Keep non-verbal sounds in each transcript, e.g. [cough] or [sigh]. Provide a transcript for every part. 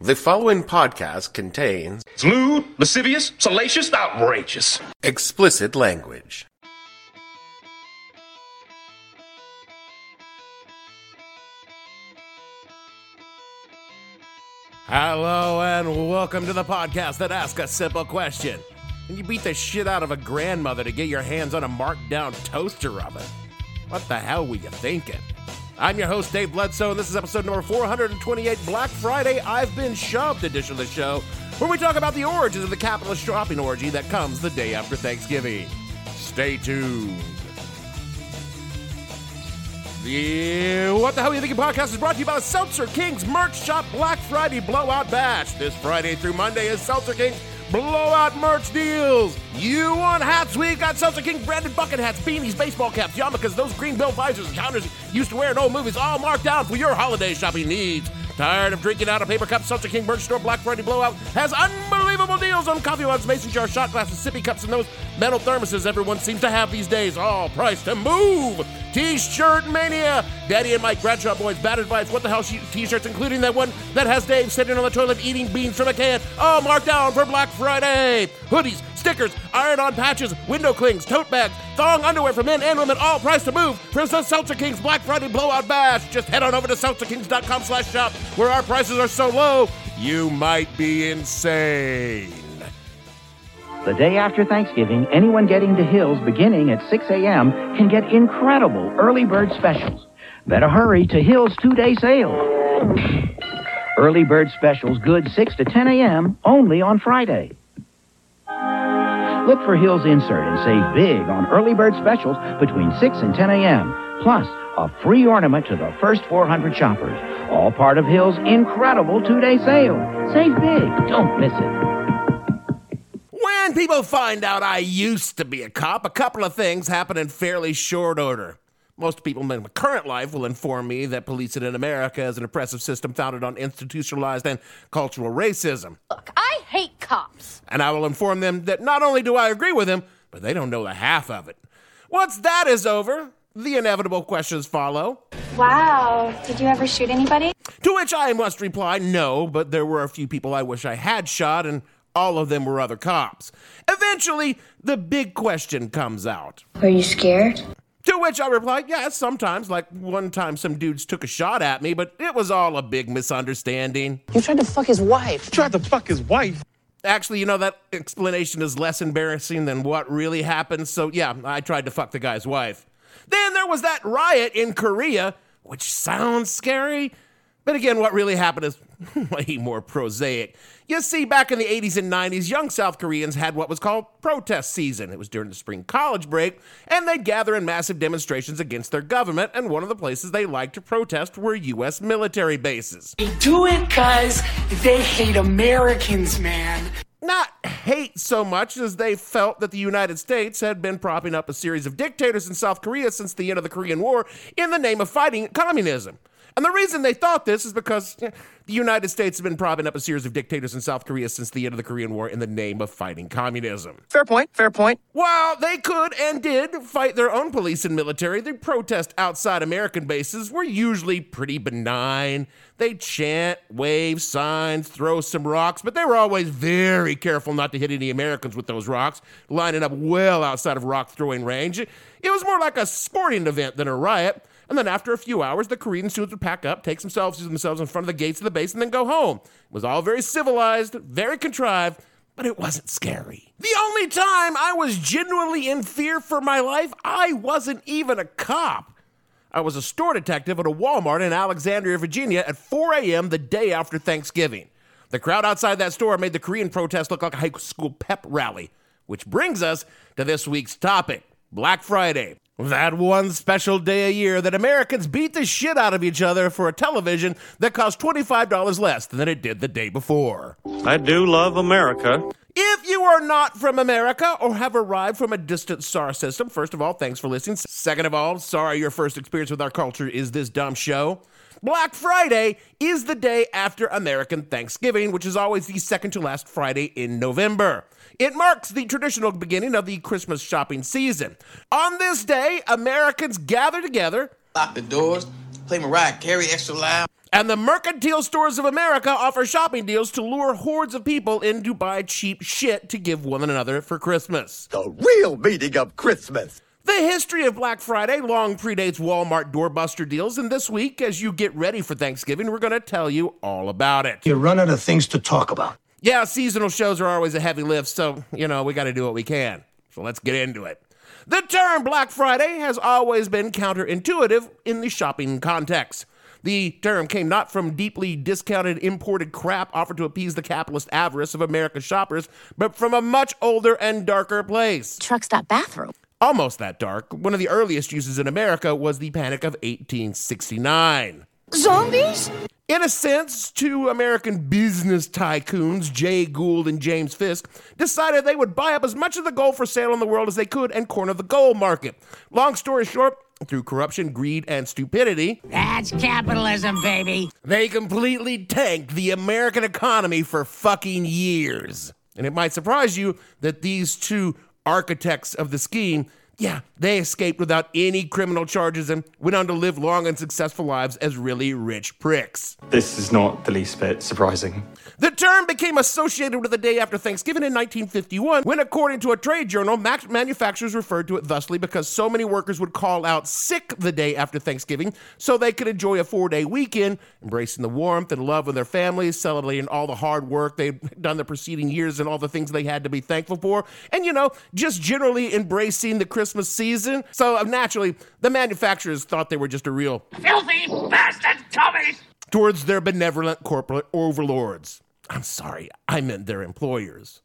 The following podcast contains Lewd, lascivious, salacious, outrageous. explicit language. Hello and welcome to the podcast that asks a simple question. Can you beat the shit out of a grandmother to get your hands on a marked down toaster oven? What the hell were you thinking? I'm your host, Dave Bledsoe, and this is episode number 428, Black Friday I've Been Shoved edition of the show, where we talk about the origins of the capitalist shopping orgy that comes the day after Thanksgiving. Stay tuned. The What the Hell Are You Thinking podcast is brought to you by the Seltzer Kings merch shop Black Friday Blowout Bash. This Friday through Monday is Seltzer Kings blowout merch deals. You want hats? We got Seltzer King branded bucket hats, beanies, baseball caps, yarmulkes, those green bill visors and counters used to wear in old movies, all marked down for your holiday shopping needs. Tired of drinking out of paper cups? Seltzer King Merch Store Black Friday Blowout has unbelievable deals on coffee mugs, mason jars, shot glasses, sippy cups, and those metal thermoses everyone seems to have these days. All priced to move. T-shirt mania. Daddy and Mike Bradshaw Boys battered by what the hell t-shirts, including that one that has Dave sitting on the toilet eating beans from a can. All marked down for Black Friday. Hoodies, stickers, iron-on patches, window clings, tote bags, thong underwear for men and women, all priced to move. The Seltzer Kings Black Friday Blowout Bash. Just head on over to seltzerkings.com slash shop where our prices are so low, you might be insane. The day after Thanksgiving, anyone getting to Hills beginning at 6 a.m. can get incredible early bird specials. Better hurry to Hills two-day sale. Early bird specials good 6 to 10 a.m. only on Friday. Look for Hills Insert and save big on early bird specials between 6 and 10 a.m. Plus, a free ornament to the first 400 shoppers. All part of Hills' incredible two-day sale. Save big. Don't miss it. When people find out I used to be a cop, a couple of things happen in fairly short order. Most people in my current life will inform me that policing in America is an oppressive system founded on institutionalized and cultural racism. Look, I hate cops. And I will inform them that not only do I agree with them, but they don't know the half of it. Once that is over, the inevitable questions follow. Wow. Did you ever shoot anybody? To which I must reply, no, but there were a few people I wish I had shot, and all of them were other cops. Eventually, the big question comes out. Are you scared? To which I replied, yes, sometimes. Like one time some dudes took a shot at me, but it was all a big misunderstanding. You tried to fuck his wife. You Tried to fuck his wife. Actually, you know, that explanation is less embarrassing than what really happened. So, yeah, I tried to fuck the guy's wife. Then there was that riot in Korea, which sounds scary. But again, what really happened is [laughs] way more prosaic. You see, back in the 80s and 90s, young South Koreans had what was called protest season. It was during the spring college break, and they'd gather in massive demonstrations against their government, and one of the places they liked to protest were U.S. military bases. They do it because they hate Americans, man. Not hate so much as they felt that the United States had been propping up a series of dictators in South Korea since the end of the Korean War in the name of fighting communism. And the reason they thought this is because eh, the United States has been propping up a series of dictators in South Korea since the end of the Korean War in the name of fighting communism. Fair point, fair point. While they could and did fight their own police and military, the protests outside American bases were usually pretty benign. They'd chant, wave signs, throw some rocks, but they were always very careful not to hit any Americans with those rocks, lining up well outside of rock throwing range. It was more like a sporting event than a riot. And then after a few hours, the Korean students would pack up, take of themselves in front of the gates of the base, and then go home. It was all very civilized, very contrived, but it wasn't scary. The only time I was genuinely in fear for my life, I wasn't even a cop. I was a store detective at a Walmart in Alexandria, Virginia at 4 a.m. the day after Thanksgiving. The crowd outside that store made the Korean protest look like a high school pep rally, which brings us to this week's topic Black Friday. That one special day a year that Americans beat the shit out of each other for a television that cost $25 less than it did the day before. I do love America. If you are not from America or have arrived from a distant star system, first of all, thanks for listening. Second of all, sorry your first experience with our culture is this dumb show. Black Friday is the day after American Thanksgiving, which is always the second to last Friday in November. It marks the traditional beginning of the Christmas shopping season. On this day, Americans gather together. Lock the doors, play Mariah Carey extra loud. And the mercantile stores of America offer shopping deals to lure hordes of people in to buy cheap shit to give one another for Christmas. The real meaning of Christmas. The history of Black Friday long predates Walmart doorbuster deals, and this week, as you get ready for Thanksgiving, we're going to tell you all about it. You run out of things to talk about. Yeah, seasonal shows are always a heavy lift, so, you know, we got to do what we can. So let's get into it. The term Black Friday has always been counterintuitive in the shopping context. The term came not from deeply discounted imported crap offered to appease the capitalist avarice of America's shoppers, but from a much older and darker place. Truck stop bathroom. Almost that dark. One of the earliest uses in America was the Panic of 1869. Zombies? In a sense, two American business tycoons, Jay Gould and James Fisk, decided they would buy up as much of the gold for sale in the world as they could and corner the gold market. Long story short, through corruption, greed, and stupidity, that's capitalism, baby. They completely tanked the American economy for fucking years. And it might surprise you that these two architects of the scheme yeah, they escaped without any criminal charges and went on to live long and successful lives as really rich pricks. This is not the least bit surprising. The term became associated with the day after Thanksgiving in 1951, when, according to a trade journal, manufacturers referred to it thusly because so many workers would call out sick the day after Thanksgiving so they could enjoy a four day weekend, embracing the warmth and love of their families, celebrating all the hard work they'd [laughs] done the preceding years and all the things they had to be thankful for, and, you know, just generally embracing the Christmas season. So, uh, naturally, the manufacturers thought they were just a real filthy bastard commies towards their benevolent corporate overlords. I'm sorry, I meant their employers.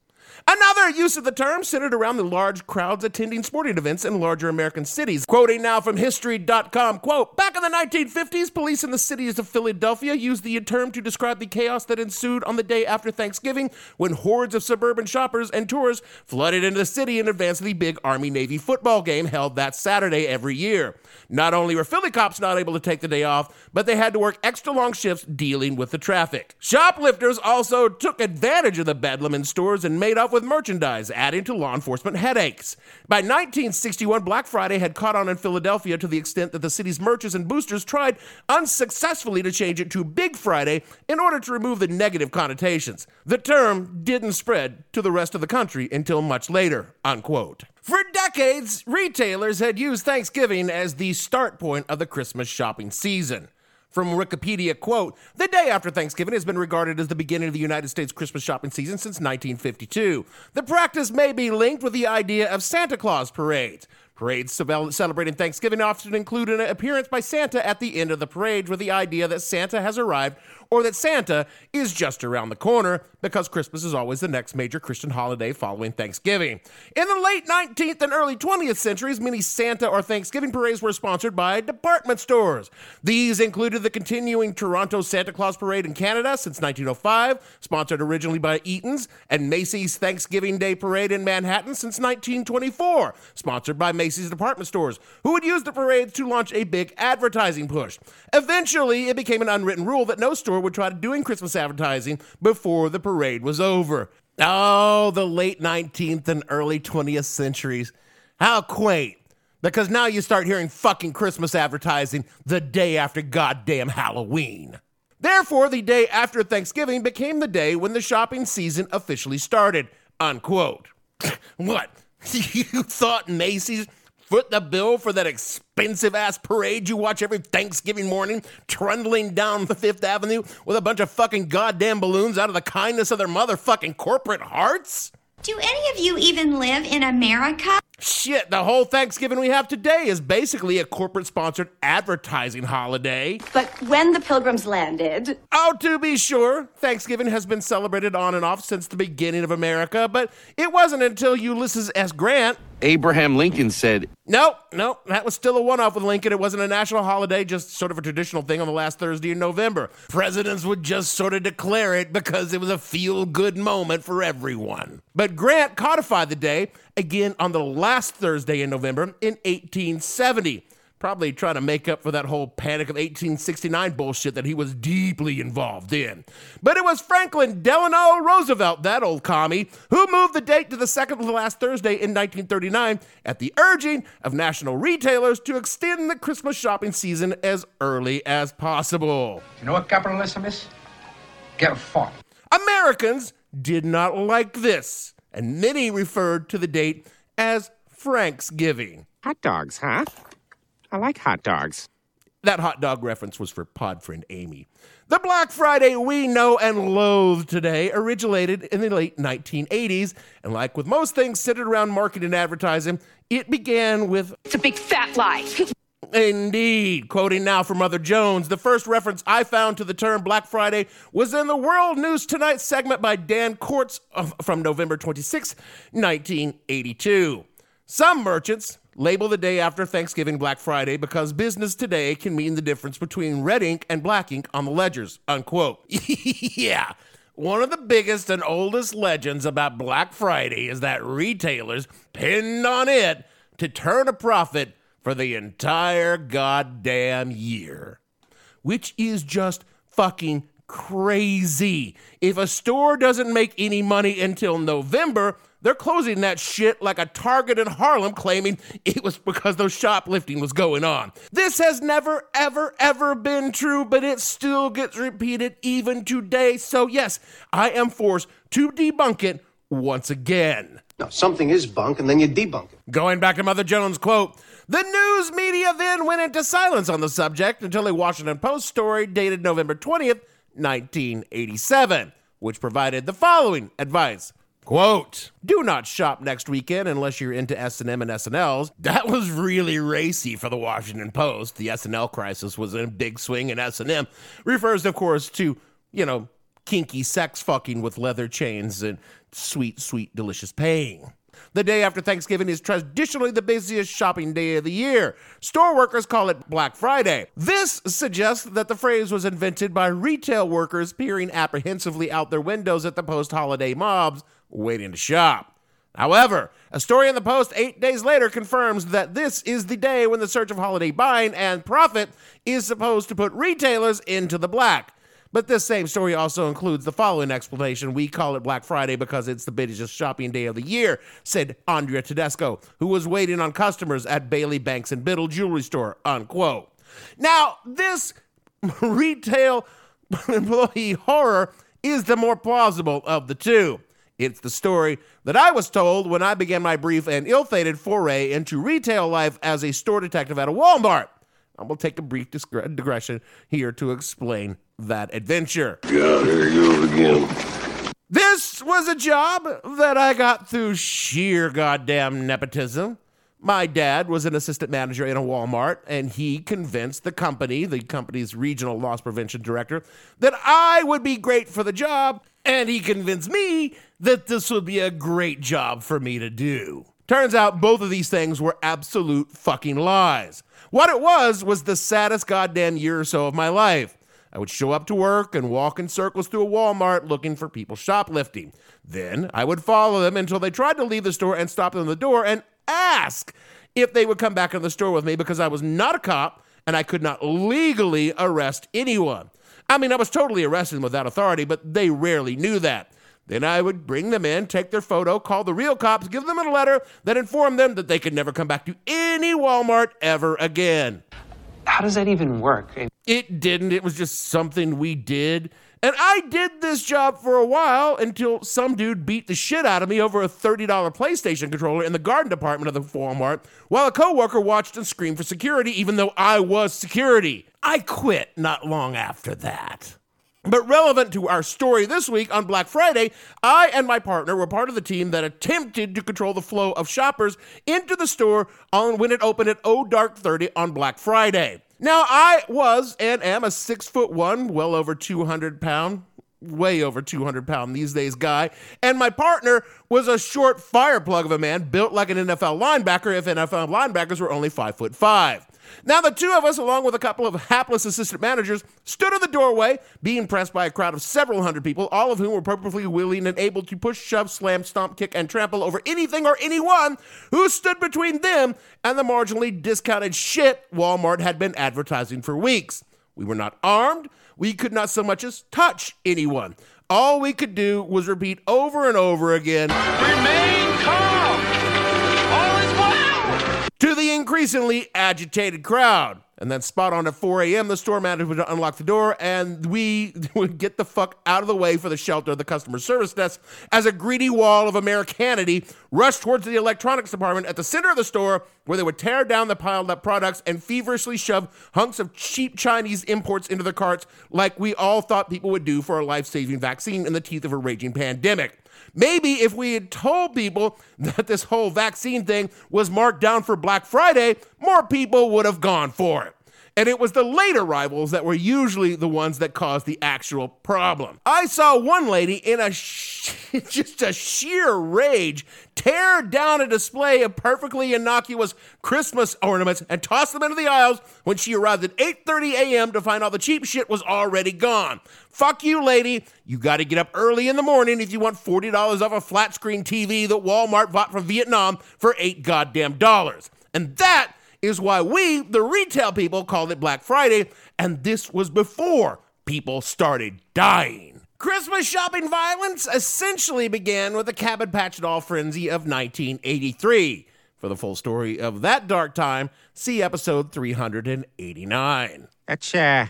Another use of the term centered around the large crowds attending sporting events in larger American cities. Quoting now from History.com, quote, Back in the 1950s, police in the cities of Philadelphia used the term to describe the chaos that ensued on the day after Thanksgiving when hordes of suburban shoppers and tourists flooded into the city in advance of the big Army-Navy football game held that Saturday every year. Not only were Philly cops not able to take the day off, but they had to work extra long shifts dealing with the traffic. Shoplifters also took advantage of the bedlam in stores and made off with merchandise, adding to law enforcement headaches. By 1961, Black Friday had caught on in Philadelphia to the extent that the city's merchants and boosters tried unsuccessfully to change it to Big Friday in order to remove the negative connotations. The term didn't spread to the rest of the country until much later, unquote. For decades, retailers had used Thanksgiving as the start point of the Christmas shopping season. From Wikipedia, quote, the day after Thanksgiving has been regarded as the beginning of the United States Christmas shopping season since 1952. The practice may be linked with the idea of Santa Claus parades. Parades celebrating Thanksgiving often include an appearance by Santa at the end of the parade with the idea that Santa has arrived or that Santa is just around the corner because Christmas is always the next major Christian holiday following Thanksgiving. In the late 19th and early 20th centuries, many Santa or Thanksgiving parades were sponsored by department stores. These included the continuing Toronto Santa Claus Parade in Canada since 1905, sponsored originally by Eaton's, and Macy's Thanksgiving Day Parade in Manhattan since 1924, sponsored by Macy's department stores, who would use the parades to launch a big advertising push. Eventually, it became an unwritten rule that no store would try to doing Christmas advertising before the parade was over. Oh, the late 19th and early 20th centuries. How quaint. Because now you start hearing fucking Christmas advertising the day after goddamn Halloween. Therefore, the day after Thanksgiving became the day when the shopping season officially started. Unquote. [laughs] what? [laughs] you thought Macy's foot the bill for that expensive ass parade you watch every Thanksgiving morning, trundling down the Fifth Avenue with a bunch of fucking goddamn balloons out of the kindness of their motherfucking corporate hearts? Do any of you even live in America? Shit, the whole Thanksgiving we have today is basically a corporate sponsored advertising holiday. But when the pilgrims landed. Oh, to be sure, Thanksgiving has been celebrated on and off since the beginning of America, but it wasn't until Ulysses S. Grant Abraham Lincoln said, "No, no, That was still a one off with Lincoln. It wasn't a national holiday, just sort of a traditional thing on the last Thursday in November. Presidents would just sort of declare it because it was a feel good moment for everyone. But Grant codified the day again on the last Thursday in November in 1870 probably trying to make up for that whole Panic of 1869 bullshit that he was deeply involved in. But it was Franklin Delano Roosevelt, that old commie, who moved the date to the second to last Thursday in 1939 at the urging of national retailers to extend the Christmas shopping season as early as possible. You know what capitalism is? Get fought. Americans did not like this, and many referred to the date as Franksgiving. Hot dogs, huh? I like hot dogs. That hot dog reference was for pod friend Amy. The Black Friday we know and loathe today originated in the late 1980s, and like with most things centered around marketing and advertising, it began with It's a big fat lie. Indeed. Quoting now from Mother Jones, the first reference I found to the term Black Friday was in the World News Tonight segment by Dan Cordtz from November 26, 1982. Some merchants label the day after Thanksgiving Black Friday because business today can mean the difference between red ink and black ink on the ledgers, unquote. [laughs] yeah. One of the biggest and oldest legends about Black Friday is that retailers pinned on it to turn a profit for the entire goddamn year. Which is just fucking crazy. If a store doesn't make any money until November, they're closing that shit like a Target in Harlem claiming it was because those shoplifting was going on. This has never, ever, ever been true, but it still gets repeated even today. So, yes, I am forced to debunk it once again. No, something is bunk, and then you debunk it. Going back to Mother Jones' quote, the news media then went into silence on the subject until a Washington Post story dated November 20th, 1987, which provided the following advice. Quote, do not shop next weekend unless you're into S&M and SNLs. That was really racy for the Washington Post. The SNL crisis was in a big swing and S&M refers, of course, to, you know, kinky sex fucking with leather chains and sweet, sweet, delicious paying. The day after Thanksgiving is traditionally the busiest shopping day of the year. Store workers call it Black Friday. This suggests that the phrase was invented by retail workers peering apprehensively out their windows at the post holiday mobs waiting to shop. However, a story in the Post eight days later confirms that this is the day when the surge of holiday buying and profit is supposed to put retailers into the black. But this same story also includes the following explanation. We call it Black Friday because it's the busiest shopping day of the year, said Andrea Tedesco, who was waiting on customers at Bailey Banks and Biddle Jewelry Store, unquote. Now, this [laughs] retail [laughs] employee horror is the more plausible of the two. It's the story that I was told when I began my brief and ill fated foray into retail life as a store detective at a Walmart. I will take a brief digression here to explain that adventure. Yeah, there you go again. This was a job that I got through sheer goddamn nepotism. My dad was an assistant manager in a Walmart, and he convinced the company, the company's regional loss prevention director, that I would be great for the job, and he convinced me that this would be a great job for me to do. Turns out both of these things were absolute fucking lies. What it was was the saddest goddamn year or so of my life. I would show up to work and walk in circles through a Walmart looking for people shoplifting. Then I would follow them until they tried to leave the store and stop them at the door and ask if they would come back in the store with me because I was not a cop and I could not legally arrest anyone. I mean, I was totally arrested without authority, but they rarely knew that. Then I would bring them in, take their photo, call the real cops, give them a letter that informed them that they could never come back to any Walmart ever again. How does that even work? It didn't. It was just something we did. And I did this job for a while until some dude beat the shit out of me over a $30 PlayStation controller in the garden department of the Walmart while a coworker watched and screamed for security even though I was security. I quit not long after that. But relevant to our story this week on Black Friday, I and my partner were part of the team that attempted to control the flow of shoppers into the store on when it opened at Oh Dark 30 on Black Friday. Now, I was and am a six foot one, well over 200 pound way over 200 pound these days guy, and my partner was a short fire plug of a man built like an NFL linebacker if NFL linebackers were only five foot five. Now, the two of us, along with a couple of hapless assistant managers, stood in the doorway, being pressed by a crowd of several hundred people, all of whom were perfectly willing and able to push, shove, slam, stomp, kick, and trample over anything or anyone who stood between them and the marginally discounted shit Walmart had been advertising for weeks. We were not armed. We could not so much as touch anyone. All we could do was repeat over and over again Remain calm! To the increasingly agitated crowd. And then, spot on at 4 a.m., the store manager would unlock the door, and we [laughs] would get the fuck out of the way for the shelter of the customer service desk as a greedy wall of Americanity rushed towards the electronics department at the center of the store, where they would tear down the piled up products and feverishly shove hunks of cheap Chinese imports into the carts, like we all thought people would do for a life saving vaccine in the teeth of a raging pandemic. Maybe if we had told people [laughs] that this whole vaccine thing was marked down for Black Friday, more people would have gone for it. And it was the late arrivals that were usually the ones that caused the actual problem. I saw one lady in a sh- [laughs] just a sheer rage tear down a display of perfectly innocuous Christmas ornaments and toss them into the aisles when she arrived at 8:30 a.m. to find all the cheap shit was already gone. Fuck you, lady. You got to get up early in the morning if you want $40 off a flat screen TV that Walmart bought from Vietnam for 8 goddamn dollars. And that is why we, the retail people, called it Black Friday, and this was before people started dying. Christmas shopping violence essentially began with the Cabbage Patch doll frenzy of 1983. For the full story of that dark time, see episode 389. That's, uh,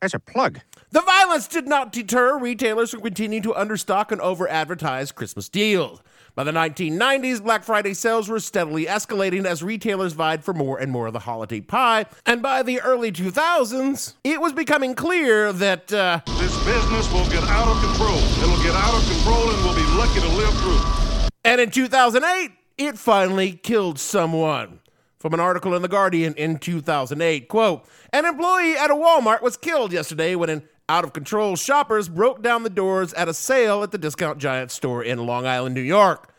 that's a plug. The violence did not deter retailers from continuing to understock and over advertise Christmas deals. By the 1990s, Black Friday sales were steadily escalating as retailers vied for more and more of the holiday pie. And by the early 2000s, it was becoming clear that uh, this business will get out of control. It'll get out of control and we'll be lucky to live through. And in 2008, it finally killed someone. From an article in The Guardian in 2008, quote, an employee at a Walmart was killed yesterday when an out of control shoppers broke down the doors at a sale at the Discount Giant store in Long Island, New York.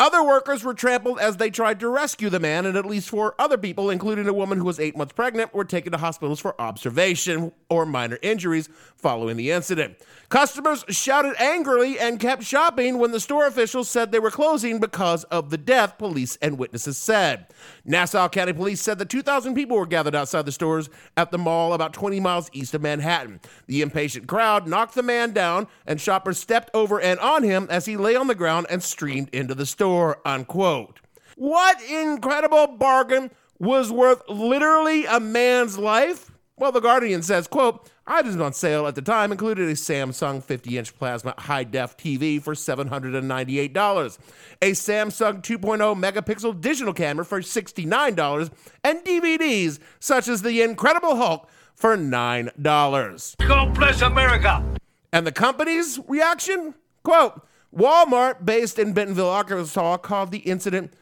Other workers were trampled as they tried to rescue the man, and at least four other people, including a woman who was eight months pregnant, were taken to hospitals for observation or minor injuries following the incident. Customers shouted angrily and kept shopping when the store officials said they were closing because of the death, police and witnesses said. Nassau County Police said that 2,000 people were gathered outside the stores at the mall about 20 miles east of Manhattan. The impatient crowd knocked the man down, and shoppers stepped over and on him as he lay on the ground and streamed into the store. Unquote. What incredible bargain was worth literally a man's life? Well, The Guardian says, quote, items on sale at the time included a Samsung 50-inch plasma high-def TV for $798, a Samsung 2.0 megapixel digital camera for $69, and DVDs such as The Incredible Hulk for $9. God bless America! And the company's reaction? Quote, Walmart, based in Bentonville, Arkansas, called the incident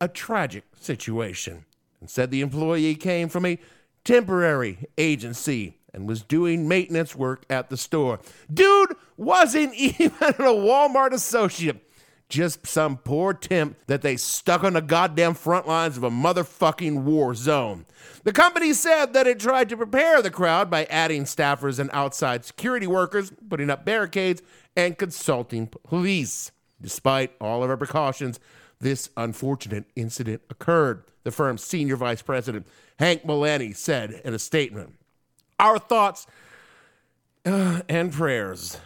a tragic situation and said the employee came from a temporary agency and was doing maintenance work at the store. Dude wasn't [laughs] even a Walmart associate. Just some poor temp that they stuck on the goddamn front lines of a motherfucking war zone. The company said that it tried to prepare the crowd by adding staffers and outside security workers, putting up barricades, and consulting police. Despite all of our precautions, this unfortunate incident occurred, the firm's senior vice president, Hank Mullany, said in a statement. Our thoughts uh, and prayers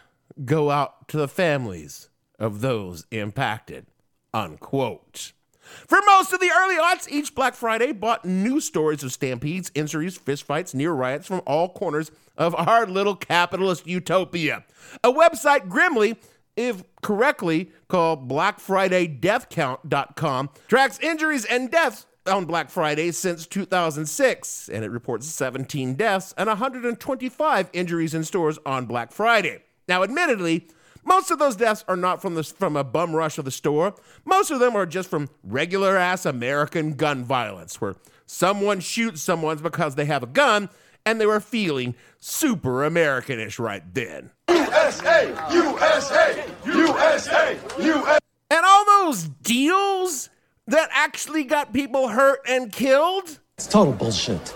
go out to the families of those impacted. Unquote. For most of the early aughts, each Black Friday brought new stories of stampedes, injuries, fistfights, near riots from all corners of our little capitalist utopia. A website grimly, if correctly, called BlackFridayDeathCount.com tracks injuries and deaths on Black Friday since 2006, and it reports 17 deaths and 125 injuries in stores on Black Friday. Now, admittedly, most of those deaths are not from the, from a bum rush of the store. Most of them are just from regular ass American gun violence, where someone shoots someone because they have a gun and they were feeling super Americanish right then. USA! USA! USA! USA! And all those deals that actually got people hurt and killed? It's total bullshit.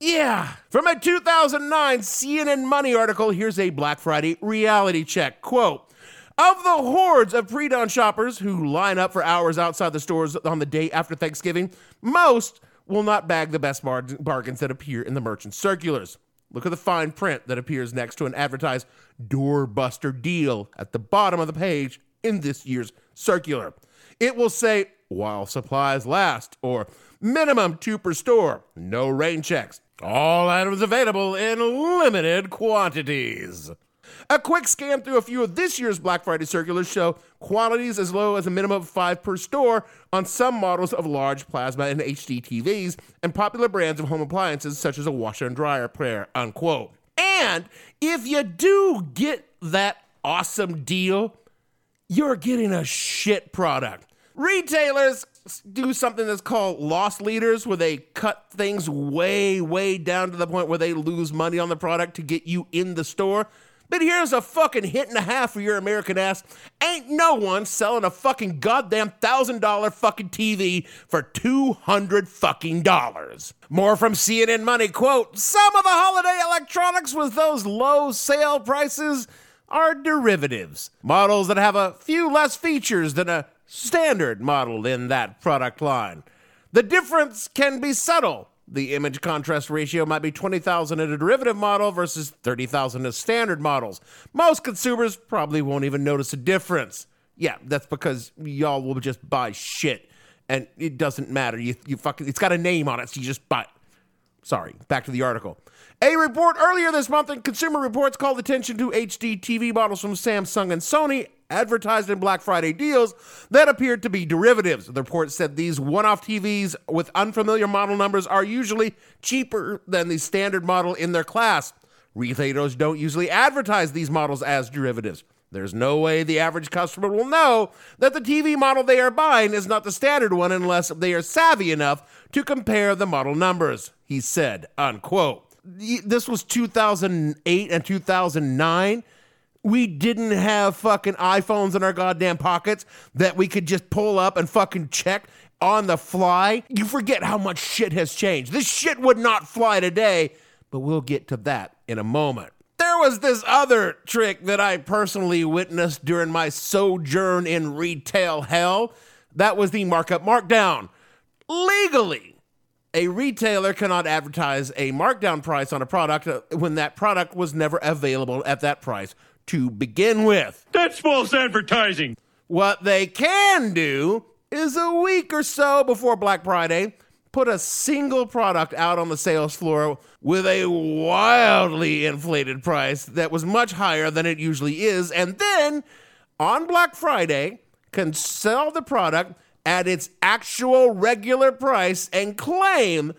Yeah. From a 2009 CNN Money article, here's a Black Friday reality check. Quote, of the hordes of pre dawn shoppers who line up for hours outside the stores on the day after Thanksgiving, most will not bag the best bar- bargains that appear in the merchant circulars. Look at the fine print that appears next to an advertised doorbuster deal at the bottom of the page in this year's circular. It will say, while supplies last, or minimum two per store, no rain checks, all items available in limited quantities. A quick scan through a few of this year's Black Friday circulars show quantities as low as a minimum of five per store on some models of large plasma and HD TVs and popular brands of home appliances such as a washer and dryer player, unquote. And if you do get that awesome deal, you're getting a shit product. Retailers do something that's called loss leaders, where they cut things way, way down to the point where they lose money on the product to get you in the store. But here's a fucking hit and a half for your American ass. Ain't no one selling a fucking goddamn thousand dollar fucking TV for two hundred fucking dollars. More from CNN Money quote: Some of the holiday electronics with those low sale prices are derivatives, models that have a few less features than a standard model in that product line. The difference can be subtle. The image contrast ratio might be 20,000 in a derivative model versus 30,000 in standard models. Most consumers probably won't even notice a difference. Yeah, that's because y'all will just buy shit and it doesn't matter. You, you fucking, it's got a name on it, so you just buy. Sorry, back to the article. A report earlier this month in Consumer Reports called attention to HD TV models from Samsung and Sony advertised in Black Friday deals that appeared to be derivatives. The report said these one off TVs with unfamiliar model numbers are usually cheaper than the standard model in their class. Retailers don't usually advertise these models as derivatives. There's no way the average customer will know that the TV model they are buying is not the standard one unless they are savvy enough to compare the model numbers, he said, unquote. This was 2008 and 2009 we didn't have fucking iPhones in our goddamn pockets that we could just pull up and fucking check on the fly. You forget how much shit has changed. This shit would not fly today, but we'll get to that in a moment. There was this other trick that I personally witnessed during my sojourn in retail hell. That was the markup markdown. Legally, a retailer cannot advertise a markdown price on a product when that product was never available at that price to begin with. That's false advertising. What they can do is a week or so before Black Friday, put a single product out on the sales floor with a wildly inflated price that was much higher than it usually is, and then on Black Friday, can sell the product at its actual regular price and claim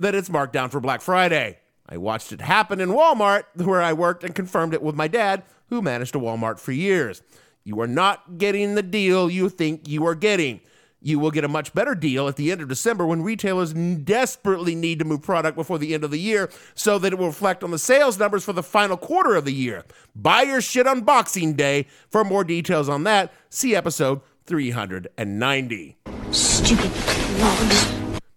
that it's marked down for Black Friday. I watched it happen in Walmart, where I worked, and confirmed it with my dad, who managed a Walmart for years. You are not getting the deal you think you are getting. You will get a much better deal at the end of December when retailers desperately need to move product before the end of the year so that it will reflect on the sales numbers for the final quarter of the year. Buy your shit on Boxing Day. For more details on that, see episode 390. Stupid plugs.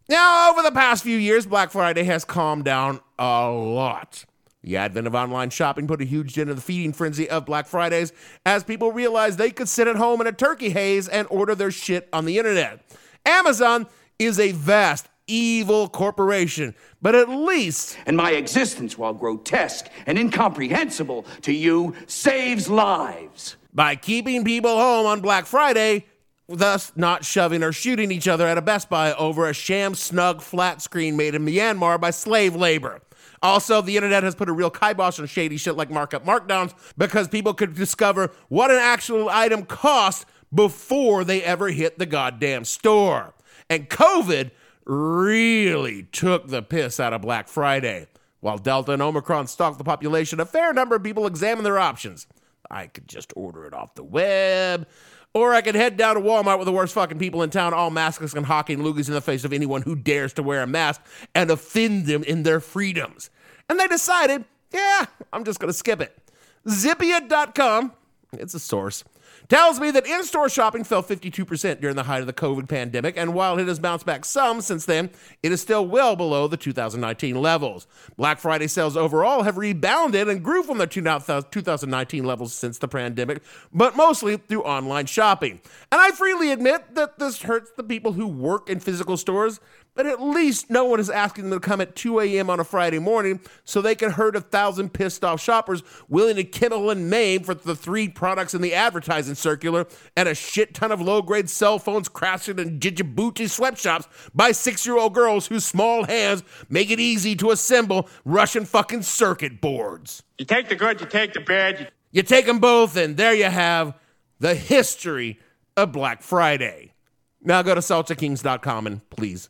Now, over the past few years, Black Friday has calmed down a lot. The advent of online shopping put a huge dent in the feeding frenzy of Black Fridays as people realized they could sit at home in a turkey haze and order their shit on the internet. Amazon is a vast, evil corporation, but at least. And my existence, while grotesque and incomprehensible to you, saves lives. By keeping people home on Black Friday, thus not shoving or shooting each other at a Best Buy over a Samsung flat screen made in Myanmar by slave labor. Also, the internet has put a real kibosh on shady shit like markup markdowns because people could discover what an actual item cost before they ever hit the goddamn store. And COVID really took the piss out of Black Friday. While Delta and Omicron stalked the population, a fair number of people examined their options. I could just order it off the web. Or I could head down to Walmart with the worst fucking people in town, all maskless and hawking loogies in the face of anyone who dares to wear a mask and offend them in their freedoms. And they decided, yeah, I'm just going to skip it. Zippia.com, it's a source, tells me that in store shopping fell 52% during the height of the COVID pandemic, and while it has bounced back some since then, it is still well below the 2019 levels. Black Friday sales overall have rebounded and grew from the 2019 levels since the pandemic, but mostly through online shopping. And I freely admit that this hurts the people who work in physical stores but at least no one is asking them to come at 2 a.m. on a Friday morning so they can hurt a thousand pissed off shoppers willing to kill and maim for the three products in the advertising circular and a shit ton of low grade cell phones crafted in Djibouti sweatshops by six year old girls whose small hands make it easy to assemble Russian fucking circuit boards. You take the good, you take the bad. You, you take them both, and there you have the history of Black Friday. Now go to SeltzerKings.com and please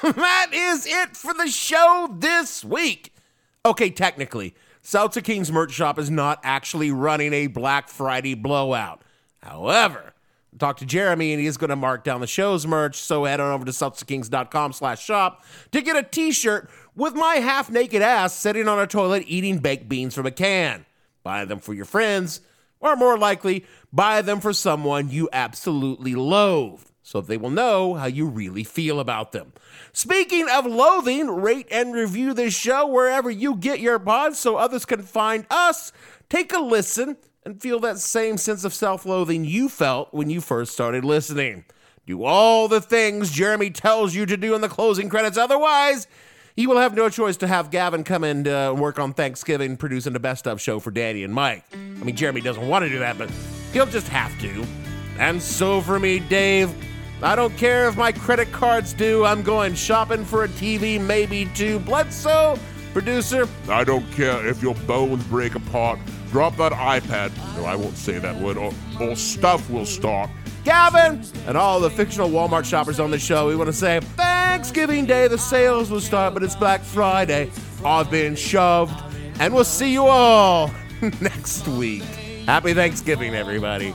[laughs] that is it for the show this week. Okay, technically, Seltzer King's merch shop is not actually running a Black Friday blowout. However, talk to Jeremy and he is going to mark down the show's merch. So head on over to seltzerkings.com slash shop to get a t-shirt with my half-naked ass sitting on a toilet eating baked beans from a can. Buy them for your friends, or more likely, buy them for someone you absolutely loathe so they will know how you really feel about them. Speaking of loathing, rate and review this show wherever you get your pods so others can find us. Take a listen and feel that same sense of self loathing you felt when you first started listening. Do all the things Jeremy tells you to do in the closing credits, otherwise, you will have no choice to have Gavin come and uh, work on Thanksgiving producing the best of show for Danny and Mike. I mean, Jeremy doesn't want to do that, but he'll just have to. And so for me, Dave, I don't care if my credit card's due. I'm going shopping for a TV, maybe two. Bledsoe, producer. I don't care if your bones break apart. Drop that iPad. No, I won't say that word. Or, or stuff will start. Gavin and all the fictional Walmart shoppers on the show. We want to say Thanksgiving Day. The sales will start, but it's Black Friday. I've been shoved, and we'll see you all [laughs] next week. Happy Thanksgiving, everybody.